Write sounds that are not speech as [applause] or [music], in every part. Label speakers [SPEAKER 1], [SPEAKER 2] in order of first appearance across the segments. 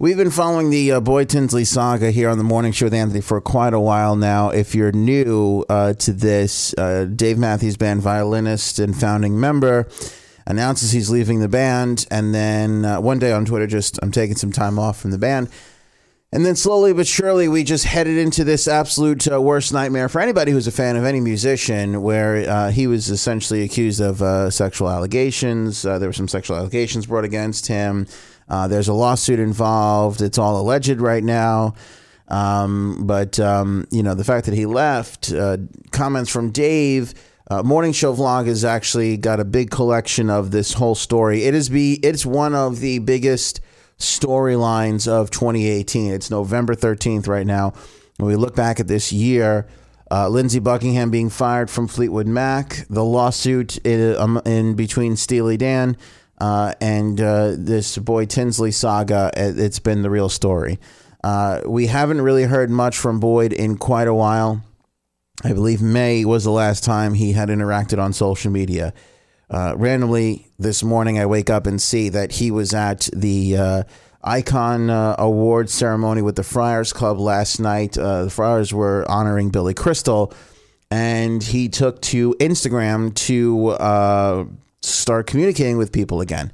[SPEAKER 1] We've been following the uh, Tinsley saga here on the Morning Show with Anthony for quite a while now. If you're new uh, to this, uh, Dave Matthews Band violinist and founding member announces he's leaving the band, and then uh, one day on Twitter, just I'm taking some time off from the band. And then slowly but surely, we just headed into this absolute uh, worst nightmare for anybody who's a fan of any musician, where uh, he was essentially accused of uh, sexual allegations. Uh, there were some sexual allegations brought against him. Uh, there's a lawsuit involved. It's all alleged right now. Um, but, um, you know, the fact that he left, uh, comments from Dave. Uh, Morning Show Vlog has actually got a big collection of this whole story. It is be it's one of the biggest storylines of 2018. It's November 13th right now. When we look back at this year, uh, Lindsey Buckingham being fired from Fleetwood Mac, the lawsuit in, um, in between Steely Dan uh, and uh, this Boyd Tinsley saga, it's been the real story. Uh, we haven't really heard much from Boyd in quite a while. I believe May was the last time he had interacted on social media. Uh, randomly this morning, I wake up and see that he was at the uh, Icon uh, Award ceremony with the Friars Club last night. the Friars were honoring Billy Crystal, and he took to Instagram to start communicating with people again.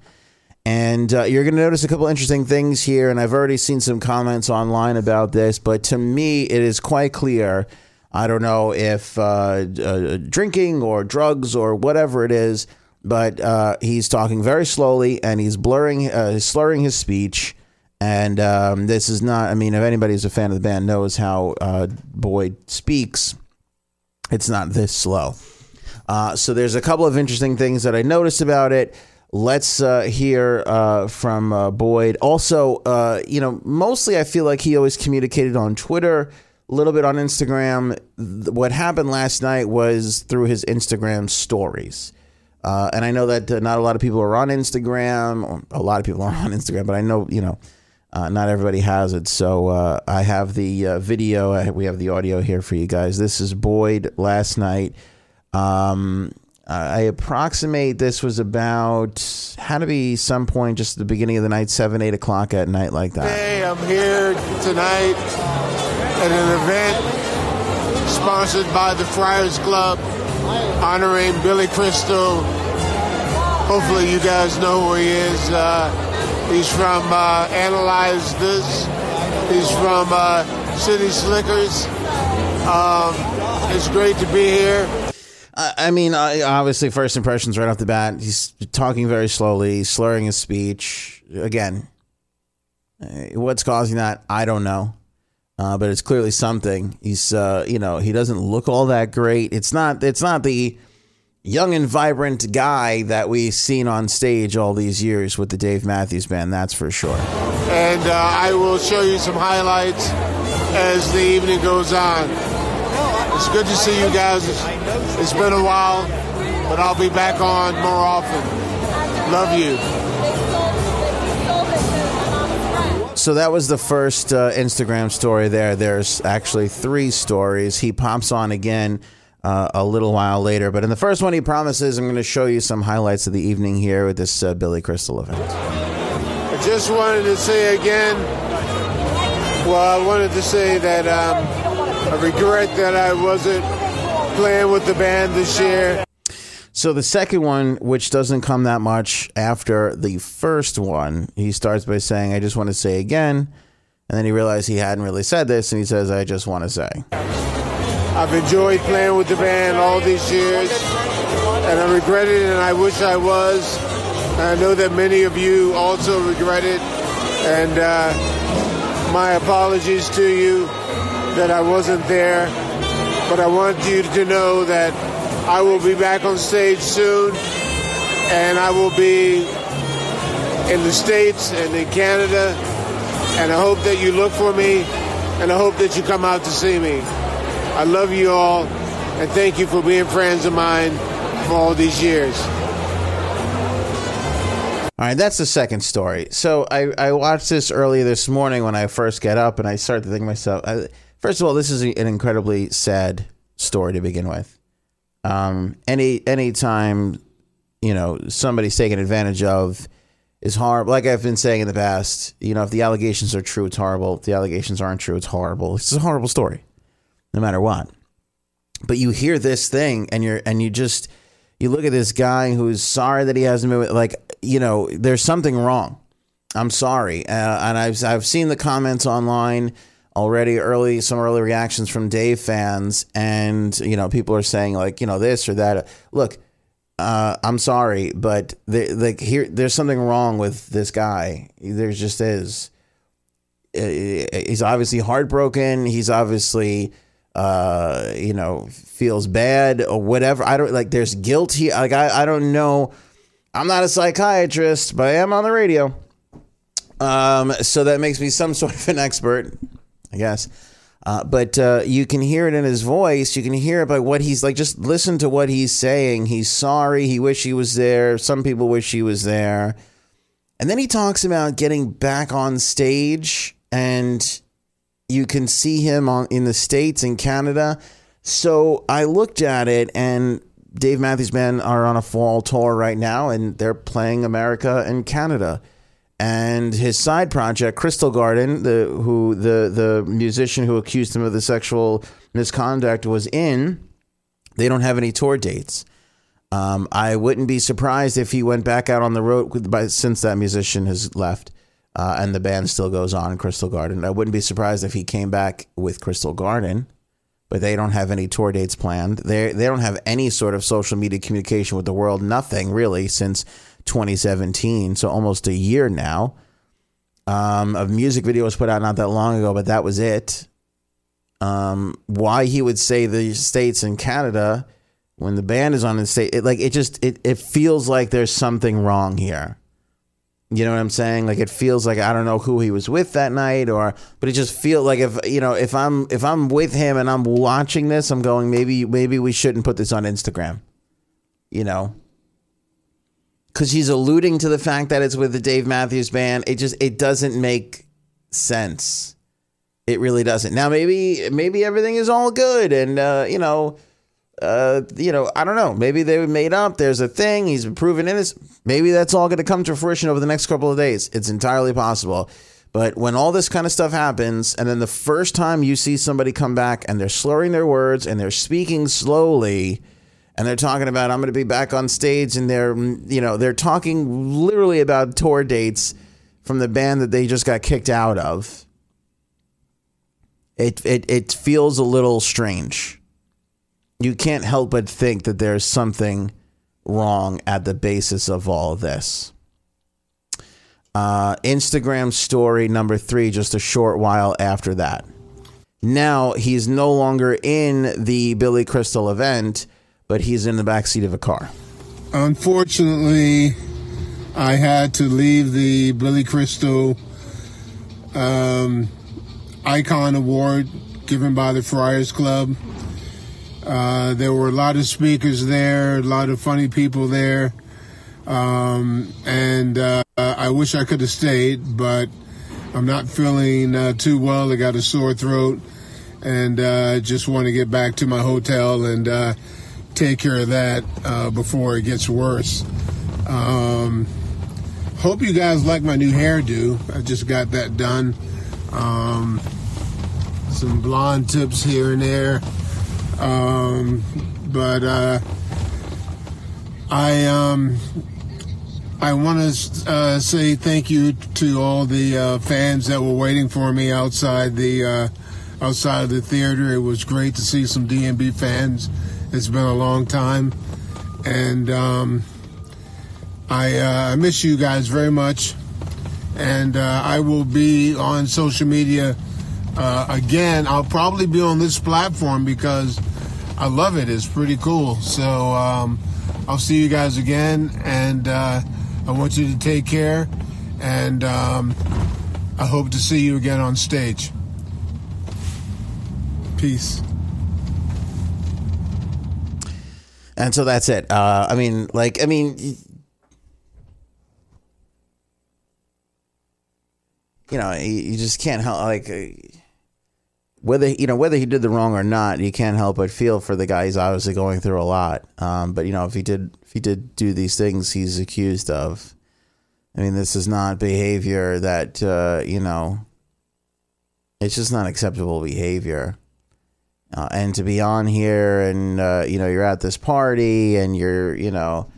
[SPEAKER 1] And uh, you're going to notice a couple interesting things here. And I've already seen some comments online about this, but to me, it is quite clear. I don't know if uh, uh, drinking or drugs or whatever it is, but uh, he's talking very slowly and he's blurring, uh, slurring his speech. And um, this is not, I mean, if anybody anybody's a fan of the band knows how uh, Boyd speaks, it's not this slow. Uh, so there's a couple of interesting things that I noticed about it. Let's uh, hear uh, from uh, Boyd. Also, uh, you know, mostly I feel like he always communicated on Twitter, a little bit on Instagram. What happened last night was through his Instagram stories. Uh, and I know that not a lot of people are on Instagram. a lot of people [laughs] are on Instagram, but I know, you know, not everybody has it. So I have the video, we have the audio here for you guys. This is Boyd last night um, I approximate this was about had to be some point just the beginning of the night, seven, eight o'clock at night, like that.
[SPEAKER 2] Hey, I'm here tonight at an event sponsored by the Friars Club, honoring Billy Crystal. Hopefully, you guys know who he is. Uh, he's from uh, Analyze This. He's from uh, City Slickers. Um, it's great to be here.
[SPEAKER 1] I mean, obviously, first impressions right off the bat. He's talking very slowly, slurring his speech. Again, uh, what's causing that? I don't know, uh, but it's clearly something. He's, uh, you know, he doesn't look all that great. It's not. It's not the young and vibrant guy that we've seen on stage all these years with the Dave Matthews Band. That's for sure.
[SPEAKER 2] And uh, I will show you some highlights as the evening goes on. It's good to see you guys. It's, been a while, but I'll be back on more often. Love you.
[SPEAKER 1] So that was the first uh, Instagram story there. There's actually three stories. He pops on again uh, a little while later. But in the first one, he promises I'm going to show you some highlights of the evening here with this uh, Billy Crystal event.
[SPEAKER 2] I just wanted to say again, well, I wanted to say that um, I regret that I wasn't playing with the band this year.
[SPEAKER 1] So the second one, which doesn't come that much after the first one, he starts by saying, "I just want to say again," and then he realized he hadn't really said this, and he says, "I just want to say."
[SPEAKER 2] I've enjoyed playing with the band all these years, and I regret it, and I wish I was. And I know that many of you also regret it, and uh, my apologies to you that I wasn't there, but I want you to know that I will be back on stage soon, and I will be in the States and in Canada And I hope that you look for me, and I hope that you come out to see me. I love you all, and thank you for being friends of mine for all these years.
[SPEAKER 1] All right, that's the second story. So I, I watched this earlier this morning when I first get up, and I started to think myself, I, first of all, this is an incredibly sad story to begin with. Um, any any time, you know, somebody's taken advantage of is horrible. Like I've been saying in the past, you know, if the allegations are true, it's horrible. If the allegations aren't true, it's horrible. It's a horrible story, no matter what. But you hear this thing, and you're and you just you look at this guy who's sorry that he hasn't been like you know, there's something wrong. I'm sorry, uh, and I've I've seen the comments online already. Early some early reactions from Dave fans, and you know, people are saying like, you know, this or that. Look, uh, I'm sorry, but like here, there's something wrong with this guy. There just is. He's obviously heartbroken. He's obviously uh, you know, feels bad or whatever. I don't like there's guilt. Like I, I don't know I'm not a psychiatrist, but I am on the radio. Um, so that makes me some [laughs] sort of an expert, I guess. Uh, but uh, you can hear it in his voice. You can hear it by what he's like. Just listen to what he's saying. He's sorry. He wish he was there. Some people wish he was there. And then he talks about getting back on stage, and you can see him on in the states and Canada. So I looked at it, and Dave Matthews Band are on a fall tour right now, and they're playing America and Canada. And his side project, Crystal Garden, the who the the musician who accused him of the sexual misconduct was in, they don't have any tour dates. Um, I wouldn't be surprised if he went back out on the road by, since that musician has left uh, and the band still goes on Crystal Garden. I wouldn't be surprised if he came back with Crystal Garden but they don't have any tour dates planned. They they don't have any sort of social media communication with the world. Nothing really since 2017, so almost a year now. Um, a music video was put out not that long ago, but that was it. Um, why he would say the states and Canada when the band is on the state, it, like it just it it feels like there's something wrong here. You know what I'm saying? Like it feels like I don't know who he was with that night or but it just feels like if you know, if I'm if I'm with him and I'm watching this, I'm going maybe maybe we shouldn't put this on Instagram. You know? Cuz he's alluding to the fact that it's with the Dave Matthews band. It just it doesn't make sense. It really doesn't. Now maybe maybe everything is all good and uh, you know, uh, you know, I don't know. Maybe they made up. There's a thing. He's been proven innocent. Maybe that's all going to come to fruition over the next couple of days. It's entirely possible. But when all this kind of stuff happens, and then the first time you see somebody come back and they're slurring their words and they're speaking slowly, and they're talking about I'm going to be back on stage, and they're you know they're talking literally about tour dates from the band that they just got kicked out of. It it it feels a little strange you can't help but think that there's something wrong at the basis of all this. Uh, Instagram story number three, just a short while after that. Now he's no longer in the Billy Crystal event, but he's in the backseat of a car.
[SPEAKER 2] Unfortunately, I had to leave the Billy Crystal um, Icon Award given by the Friars Club. Uh, there were a lot of speakers there, a lot of funny people there. Um, and uh, I wish I could have stayed, but I'm not feeling uh, too well. I got a sore throat and uh, just want to get back to my hotel and uh, take care of that uh, before it gets worse. Um, hope you guys like my new hairdo. I just got that done. Um, some blonde tips here and there. Um, but uh, I um, I want to uh, say thank you to all the uh, fans that were waiting for me outside the uh, outside of the theater. It was great to see some DMB fans. It's been a long time, and um, I uh, miss you guys very much. And uh, I will be on social media uh, again. I'll probably be on this platform because I love it. It's pretty cool. So um, I'll see you guys again, and uh, I want you to take care. And um, I hope to see you again on stage. Peace.
[SPEAKER 1] And so that's it. Uh, I mean, like, I mean, you know, you, just can't help like uh, whether you know whether he did the wrong or not. You can't help but feel for the guy. He's obviously going through a lot. Um, but you know, if he did if he did do these things he's accused of, I mean, this is not behavior that uh, you know. It's just not acceptable behavior. Uh, and to be on here and uh, you know you're at this party and you're you know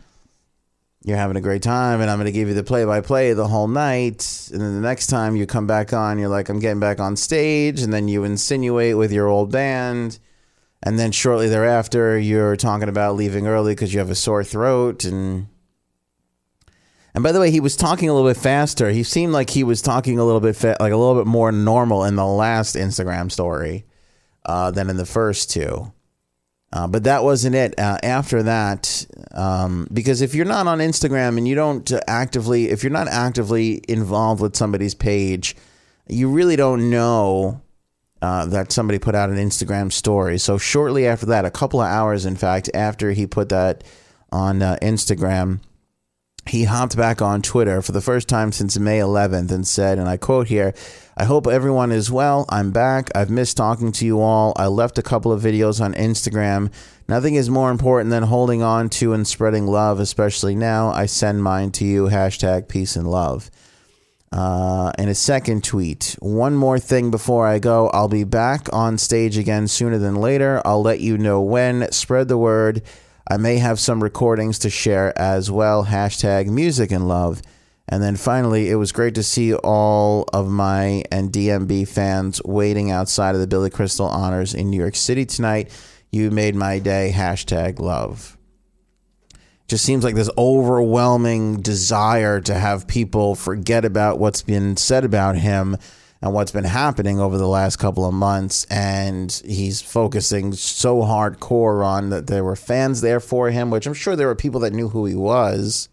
[SPEAKER 1] you're having a great time and I'm going to give you the play by play the whole night. And then the next time you come back on, you're like, I'm getting back on stage. And then you insinuate with your old band. And then shortly thereafter, you're talking about leaving early because you have a sore throat. And and by the way, he was talking a little bit faster. He seemed like he was talking a little bit fa- like a little bit more normal in the last Instagram story uh, than in the first two. Uh, but that wasn't it. Uh, after that, um, because if you're not on Instagram and you don't actively, if you're not actively involved with somebody's page, you really don't know uh, that somebody put out an Instagram story. So shortly after that, a couple of hours, in fact, after he put that on uh, Instagram, he hopped back on Twitter for the first time since May 11th and said, and I quote here, I hope everyone is well. I'm back. I've missed talking to you all. I left a couple of videos on Instagram. Nothing is more important than holding on to and spreading love, especially now. I send mine to you. Hashtag peace and love. Uh, in a second tweet, one more thing before I go. I'll be back on stage again sooner than later. I'll let you know when. Spread the word. I may have some recordings to share as well. Hashtag music and love. And then finally, it was great to see all of my and DMB fans waiting outside of the Billy Crystal Honors in New York City tonight. You made my day. Hashtag love. Just seems like this overwhelming desire to have people forget about what's been said about him and what's been happening over the last couple of months. And he's focusing so hardcore on that there were fans there for him, which I'm sure there were people that knew who he was.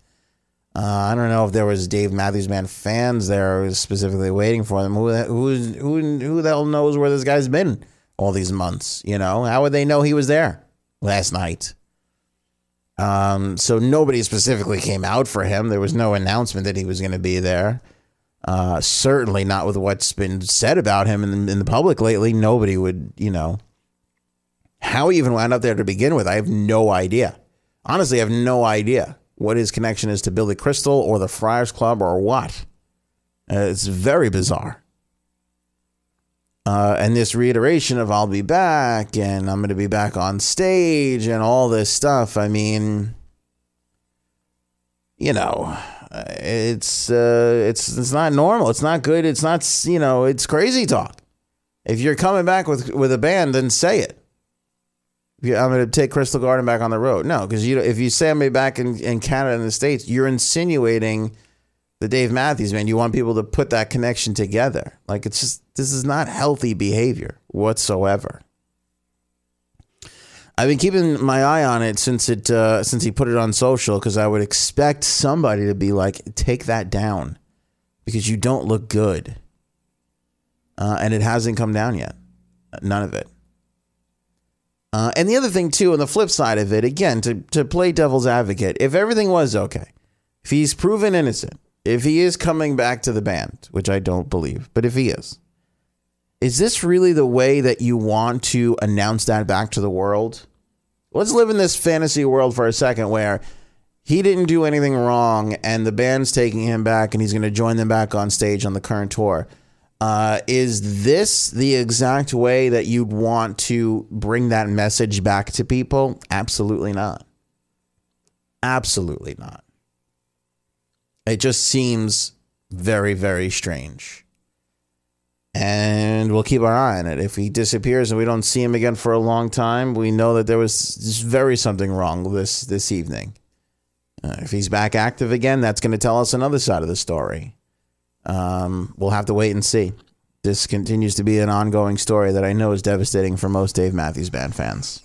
[SPEAKER 1] Uh, I don't know if there was Dave Matthews Band fans there specifically waiting for them. Who who who who the hell knows where this guy's been all these months? You know, how would they know he was there last night? Um, so nobody specifically came out for him. There was no announcement that he was going to be there. Uh, certainly not with what's been said about him in, in the public lately. Nobody would, you know, how he even wound up there to begin with. I have no idea. Honestly, I have no idea what his connection is to Billy Crystal or the Friars Club or what. Uh, it's very bizarre. Uh, and this reiteration of I'll be back and I'm going to be back on stage and all this stuff. I mean, you know, it's uh, it's it's not normal. It's not good. It's not you know. It's crazy talk. If you're coming back with with a band, then say it. I'm going to take Crystal Garden back on the road. No, because you if you say I'm back in, in Canada and the States, you're insinuating the Dave Matthews man. You want people to put that connection together. Like it's just this is not healthy behavior whatsoever. I've been keeping my eye on it since it uh, since he put it on social because I would expect somebody to be like, take that down because you don't look good, uh, and it hasn't come down yet, none of it. Uh, and the other thing too, on the flip side of it, again to to play devil's advocate, if everything was okay, if he's proven innocent, if he is coming back to the band, which I don't believe, but if he is, is this really the way that you want to announce that back to the world? Let's live in this fantasy world for a second where he didn't do anything wrong and the band's taking him back and he's going to join them back on stage on the current tour. Uh, is this the exact way that you'd want to bring that message back to people? Absolutely not. Absolutely not. It just seems very, very strange and we'll keep our eye on it. If he disappears and we don't see him again for a long time, we know that there was very something wrong this this evening. Uh, if he's back active again, that's going to tell us another side of the story. Um, we'll have to wait and see. This continues to be an ongoing story that I know is devastating for most Dave Matthews Band fans.